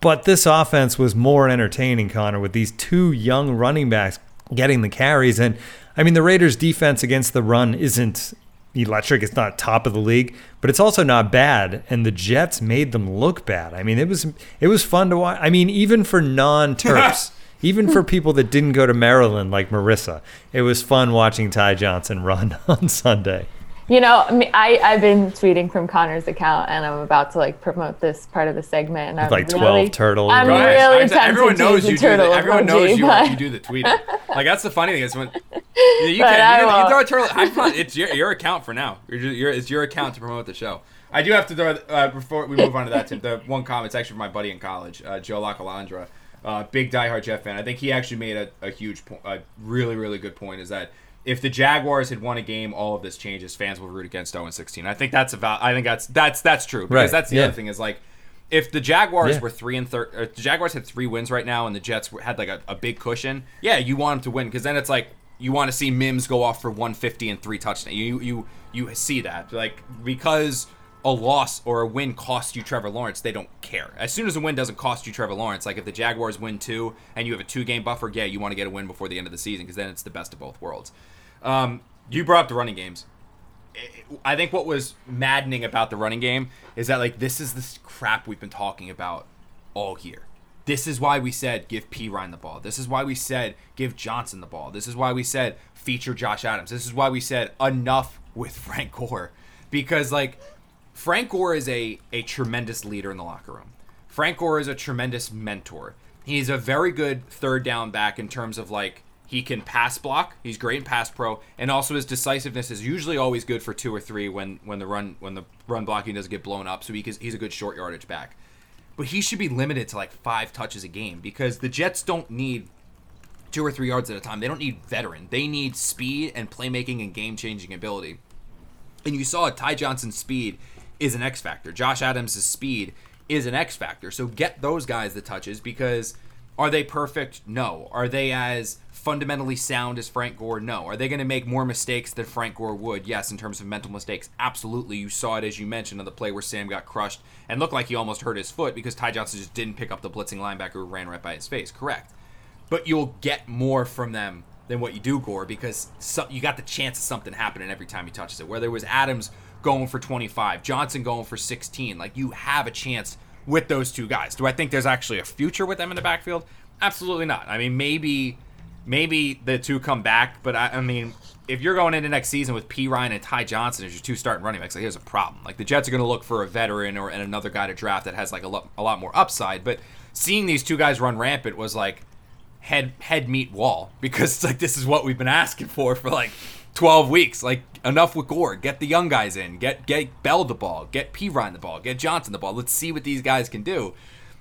But this offense was more entertaining, Connor, with these two young running backs getting the carries. And I mean, the Raiders' defense against the run isn't electric. It's not top of the league, but it's also not bad. And the Jets made them look bad. I mean, it was it was fun to watch. I mean, even for non-Terps. even for people that didn't go to Maryland like Marissa, it was fun watching Ty Johnson run on Sunday. You know, I, I've been tweeting from Connor's account, and I'm about to like promote this part of the segment. And I'm like really, twelve turtles. I'm Right. really I- tempted everyone knows use you the do the, everyone emoji, knows you, but- you do the tweeting. Like that's the funny thing is when you, you can you, you throw a turtle. Have fun. It's your, your account for now. You're just, your, it's your account to promote the show. I do have to throw uh, before we move on to that. Tim, the one comment it's actually from my buddy in college, uh, Joe Lacalandra, uh, big diehard Jeff fan. I think he actually made a, a huge, po- a really really good point. Is that if the Jaguars had won a game, all of this changes. Fans will root against 0 16. I think that's about. I think that's that's that's true because Right. that's the Yeah. other thing is like if the Jaguars Yeah. were three and third, the Jaguars had three wins right now, and the Jets had like a, a big cushion, yeah, you want them to win because then it's like you want to see Mims go off for 150 and three touchdowns. You you you see that like because a loss or a win costs you Trevor Lawrence, they don't care. As soon as a win doesn't cost you Trevor Lawrence, like if the Jaguars win two and you have a two game buffer, yeah, you want to get a win before the end of the season because then it's the best of both worlds. Um, you brought up the running games. I think what was maddening about the running game is that like this is this crap we've been talking about all year. This is why we said give Perine the ball. This is why we said give Johnson the ball. This is why we said feature Josh Adams. This is why we said enough with Frank Gore because like Frank Gore is a a tremendous leader in the locker room. Frank Gore is a tremendous mentor. He's a very good third down back in terms of like he can pass block. He's great in pass pro, and also his decisiveness is usually always good for two or three when when the run when the run blocking doesn't get blown up. So he, he's a good short yardage back. But he should be limited to like five touches a game because the Jets don't need two or three yards at a time. They don't need veteran. They need speed and playmaking and game changing ability. And you saw Ty Johnson's speed is an X factor. Josh Adams' speed is an X factor. So get those guys the touches because are they perfect? No. Are they as fundamentally sound as Frank Gore? No. Are they going to make more mistakes than Frank Gore would? Yes, in terms of mental mistakes. Absolutely. You saw it as you mentioned on the play where Sam got crushed and looked like he almost hurt his foot because Ty Johnson just didn't pick up the blitzing linebacker who ran right by his face. Correct. But you'll get more from them than what you do Gore because you got the chance of something happening every time he touches it. Whether it was Adams going for 25, Johnson going for 16, like you have a chance with those two guys. Do I think there's actually a future with them in the backfield? Absolutely not. I mean, maybe maybe the two come back, but I, I mean, if you're going into next season with Perine and Ty Johnson as your two starting running backs, like here's a problem. Like the Jets are going to look for a veteran or and another guy to draft that has like a lot, a lot more upside. But seeing these two guys run rampant was like head head meet wall because it's like this is what we've been asking for for like 12 weeks. Like enough with Gore. Get the young guys in. Get get Bell the ball. Get Perine the ball. Get Johnson the ball. Let's see what these guys can do.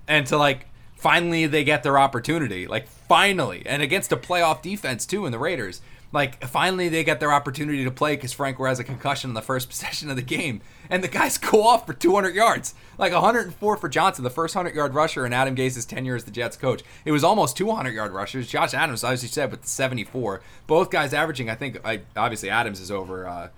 And to like finally they get their opportunity. Like finally, and against a playoff defense too in the Raiders. Like finally they get their opportunity to play because Frank has a concussion in the first possession of the game, and the guys go off for 200 yards, like 104 for Johnson, the first 100 yard rusher in Adam Gase's tenure as the Jets coach. It was almost 200 yard rushers. Josh Adams, as you said, with 74. Both guys averaging, I think, I, obviously Adams is over. Uh,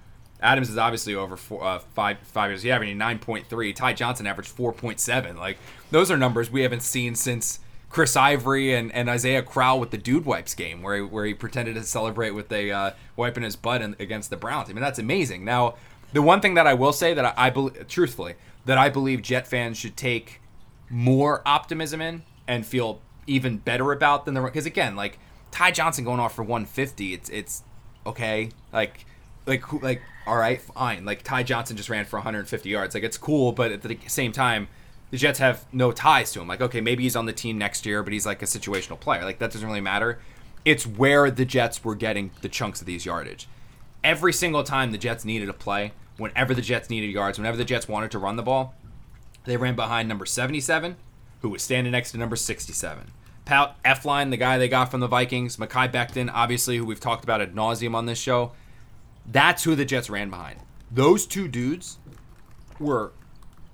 Adams is obviously over four, uh, five five years. He averaging 9.3. Ty Johnson averaged 4.7. Like those are numbers we haven't seen since Chris Ivory and, and Isaiah Crowell with the dude wipes game, where he, where he pretended to celebrate with a uh, wiping his butt in, against the Browns. I mean, that's amazing. Now, the one thing that I will say that I, I believe, truthfully, that I believe Jet fans should take more optimism in and feel even better about than the because again, like Ty Johnson going off for 150, it's it's okay, like like like all right, fine. Like Ty Johnson just ran for 150 yards, like it's cool, but at the same time the Jets have no ties to him. Like, okay, maybe he's on the team next year, but he's like a situational player. Like, that doesn't really matter. It's where the Jets were getting the chunks of these yardage. Every single time the Jets needed a play, whenever the Jets needed yards, whenever the Jets wanted to run the ball, they ran behind number 77, who was standing next to number 67. Pat Elflein, the guy they got from the Vikings, Mekhi Becton, obviously, who we've talked about ad nauseum on this show. That's who the Jets ran behind. Those two dudes were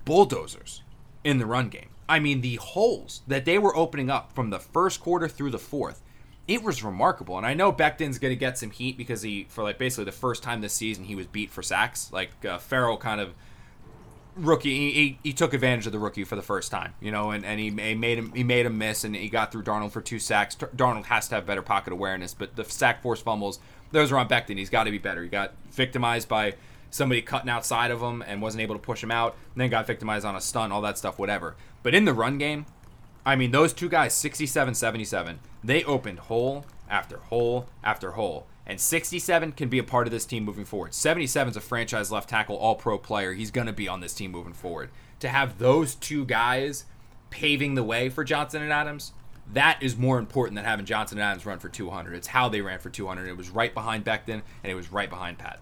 bulldozers in the run game. I mean, the holes that they were opening up from the first quarter through the fourth, it was remarkable. And I know Becton's going to get some heat because he, for like basically the first time this season, he was beat for sacks. Like uh, Ferrell kind of rookie, he, he, he, took advantage of the rookie for the first time, you know, and, and he, he made him he made him miss, and he got through Darnold for two sacks. Darnold has to have better pocket awareness, but the sack force fumbles, those are on Becton. He's got to be better. He got victimized by somebody cutting outside of him and wasn't able to push him out, and then got victimized on a stun, all that stuff, whatever. But in the run game, I mean, those two guys, 67 77, they opened hole after hole after hole. And 67 can be a part of this team moving forward. 77 is a franchise left tackle, all pro player. He's going to be on this team moving forward. To have those two guys paving the way for Johnson and Adams, that is more important than having Johnson and Adams run for 200. It's how they ran for 200. It was right behind Becton, and it was right behind Pat.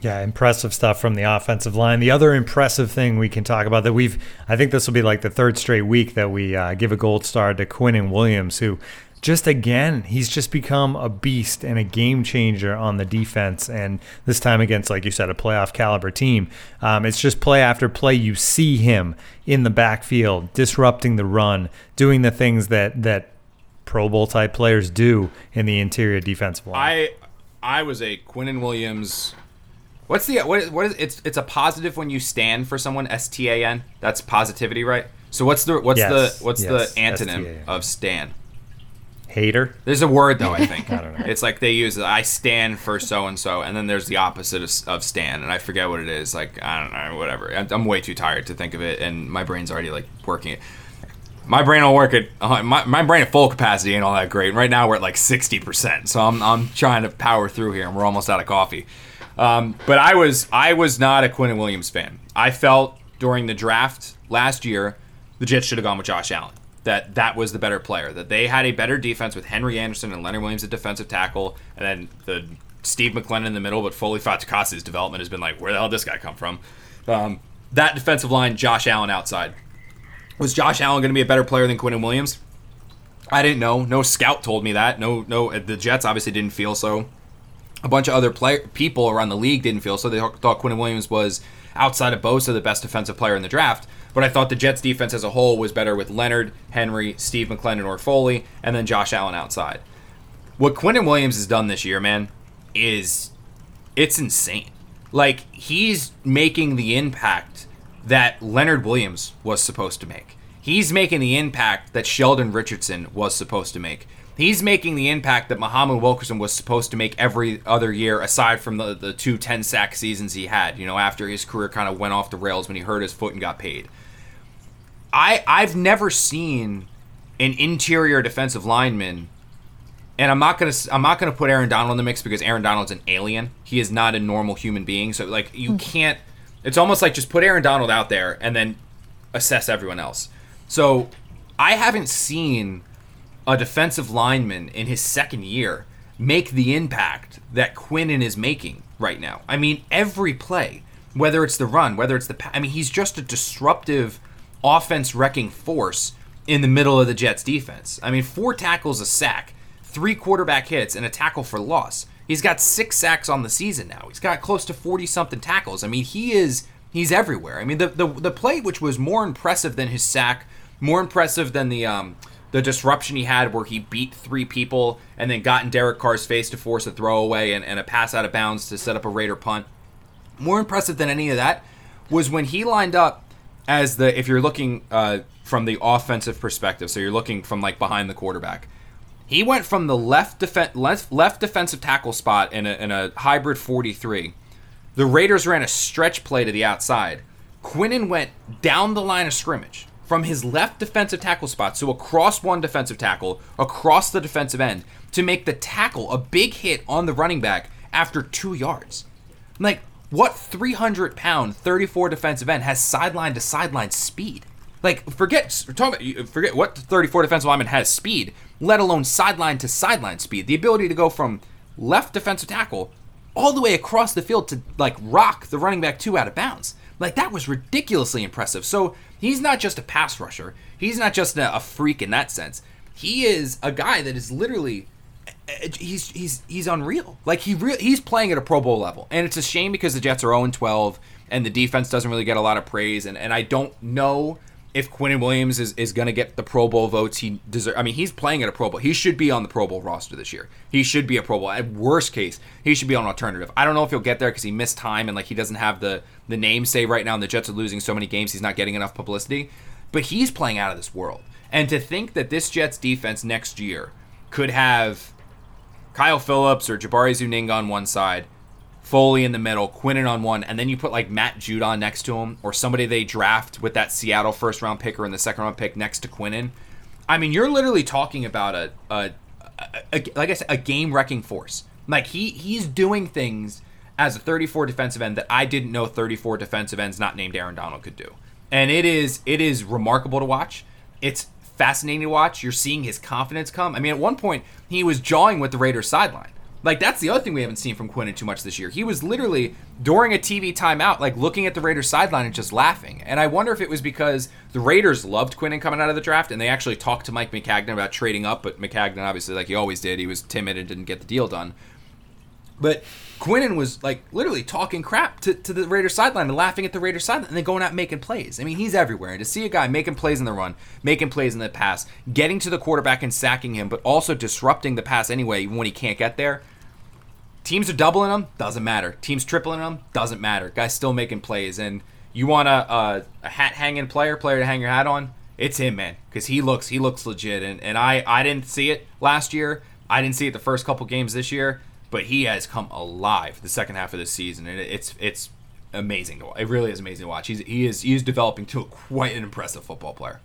Yeah, impressive stuff from the offensive line. The other impressive thing we can talk about that we've, I think this will be like the third straight week that we uh, give a gold star to Quinnen Williams, who just again, he's just become a beast and a game changer on the defense. And this time against, like you said, a playoff caliber team. Um, it's just play after play. You see him in the backfield, disrupting the run, doing the things that, that Pro Bowl type players do in the interior defensive line. I, I was a Quinnen Williams What's the what? is- What is it's? It's a positive when you stand for someone. S T A N. That's positivity, right? So what's the what's Yes, the what's yes, the antonym STAN. of stan? Hater. There's a word though. I think I don't know. It's like they use I stand for so and so, and then there's the opposite of, of stand, and I forget what it is. Like I don't know, whatever. I'm, I'm way too tired to think of it, and my brain's already like working it. My brain will work at uh, my, my brain at full capacity ain't all that great. Right now we're at like sixty percent, so I'm I'm trying to power through here, and we're almost out of coffee. Um, but I was I was not a Quinn Williams fan. I felt during the draft last year, the Jets should have gone with Josh Allen. That that was the better player. That they had a better defense with Henry Anderson and Leonard Williams at defensive tackle, and then the Steve McLendon in the middle. But Foley Fatukasi's development has been like, where the hell did this guy come from? Um, that defensive line, Josh Allen outside. Was Josh Allen going to be a better player than Quinn Williams? I didn't know. No scout told me that. No, no. The Jets obviously didn't feel so a bunch of other player, people around the league didn't feel so. They thought Quinn Williams was outside of Bosa the best defensive player in the draft. But I thought the Jets defense as a whole was better with Leonard, Henry, Steve McLendon, or Foley, and then Josh Allen outside. What Quinn Williams has done this year, man, is it's insane. Like he's making the impact that Leonard Williams was supposed to make. He's making the impact that Sheldon Richardson was supposed to make. He's making the impact that Muhammad Wilkerson was supposed to make every other year, aside from the, the two 10 sack seasons he had, you know, after his career kind of went off the rails when he hurt his foot and got paid. I, I've never seen an interior defensive lineman and I'm not gonna I'm not gonna put Aaron Donald in the mix because Aaron Donald's an alien. He is not a normal human being. So like you hmm. can't. It's almost like just put Aaron Donald out there and then assess everyone else. So I haven't seen a defensive lineman in his second year make the impact that Quinnen is making right now. I mean, every play, whether it's the run, whether it's the pa- I mean, he's just a disruptive offense wrecking force in the middle of the Jets defense. I mean, four tackles a sack, three quarterback hits, and a tackle for loss. He's got six sacks on the season now. He's got close to 40 something tackles. I mean, he is he's everywhere. I mean, the the the play which was more impressive than his sack, more impressive than the um the disruption he had where he beat three people and then got in Derek Carr's face to force a throwaway and, and a pass out of bounds to set up a Raider punt. More impressive than any of that was when he lined up as the if you're looking uh, from the offensive perspective, so you're looking from like behind the quarterback. He went from the left defen- left, left defensive tackle spot in a, in a hybrid 43. The Raiders ran a stretch play to the outside. Quinnen went down the line of scrimmage from his left defensive tackle spot, so across one defensive tackle, across the defensive end, to make the tackle a big hit on the running back after two yards. Like, what 300 pound, 34 defensive end has sideline to sideline speed? Like, forget forget what 34 defensive lineman has speed, let alone sideline to sideline speed. The ability to go from left defensive tackle all the way across the field to like rock the running back two out of bounds. Like that was ridiculously impressive. So he's not just a pass rusher. He's not just a, a freak in that sense. He is a guy that is literally he's he's he's unreal. Like he re- he's playing at a Pro Bowl level, and it's a shame because the Jets are 0 12, and the defense doesn't really get a lot of praise. And, and I don't know if Quinnen Williams is, is going to get the Pro Bowl votes he deserves. I mean, he's playing at a Pro Bowl. He should be on the Pro Bowl roster this year. He should be a Pro Bowl. At worst case, he should be on alternative. I don't know if he'll get there because he missed time and like he doesn't have the the name say right now. And the Jets are losing so many games, he's not getting enough publicity. But he's playing out of this world. And to think that this Jets defense next year could have Kyle Phillips or Jabari Zuniga on one side, Foley in the middle, Quinnen on one, and then you put like Matt Judon next to him, or somebody they draft with that Seattle first round pick or in the second round pick next to Quinnen. I mean, you're literally talking about a, a, a, a like I said, a game wrecking force. Like he he's doing things as a 34 defensive end that I didn't know 34 defensive ends not named Aaron Donald could do, and it is it is remarkable to watch. It's fascinating to watch. You're seeing his confidence come. I mean, at one point he was jawing with the Raiders sideline. Like that's the other thing we haven't seen from Quinnen too much this year. He was literally during a TV timeout, like looking at the Raiders sideline and just laughing. And I wonder if it was because the Raiders loved Quinnen coming out of the draft and they actually talked to Mike Maccagnan about trading up, but Maccagnan obviously, like he always did, he was timid and didn't get the deal done. But Quinnen was like literally talking crap to, to the Raiders sideline and laughing at the Raiders sideline and then going out making plays. I mean, he's everywhere. And to see a guy making plays in the run, making plays in the pass, getting to the quarterback and sacking him, but also disrupting the pass anyway, even when he can't get there. teams are doubling him, doesn't matter. Teams tripling him, doesn't matter. Guy's still making plays, and you want a, a, a hat hanging player, player to hang your hat on. It's him, man, because he looks he looks legit, and, and I I didn't see it last year. I didn't see it the first couple games this year, but he has come alive the second half of the season, and it's it's amazing to watch. It really is amazing to watch. He's he is he is developing to quite an impressive football player.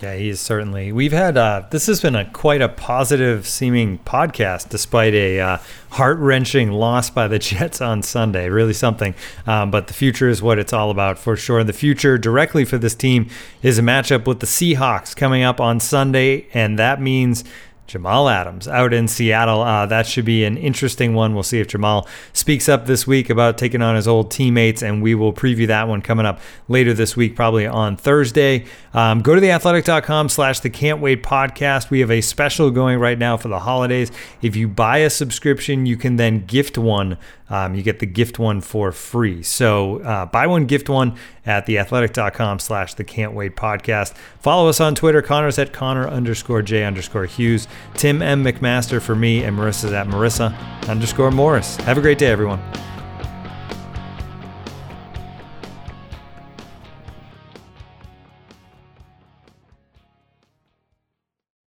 Yeah, he is certainly. We've had uh, this has been a quite a positive seeming podcast, despite a uh, heart wrenching loss by the Jets on Sunday. Really something. Um, but the future is what it's all about for sure. The future directly for this team is a matchup with the Seahawks coming up on Sunday, and that means Jamal Adams out in Seattle. Uh, that should be an interesting one. We'll see if Jamal speaks up this week about taking on his old teammates, and we will preview that one coming up later this week, probably on Thursday. Um, go to theathletic.com slash the Can't Wait podcast. We have a special going right now for the holidays. If you buy a subscription, you can then gift one um, you get the gift one for free. So uh, buy one, gift one at theathletic.com slash the can't wait podcast. Follow us on Twitter. Connor's at Connor underscore J underscore Hughes. Tim M. McMaster for me, and Marissa's at Marissa underscore Morris. Have a great day, everyone.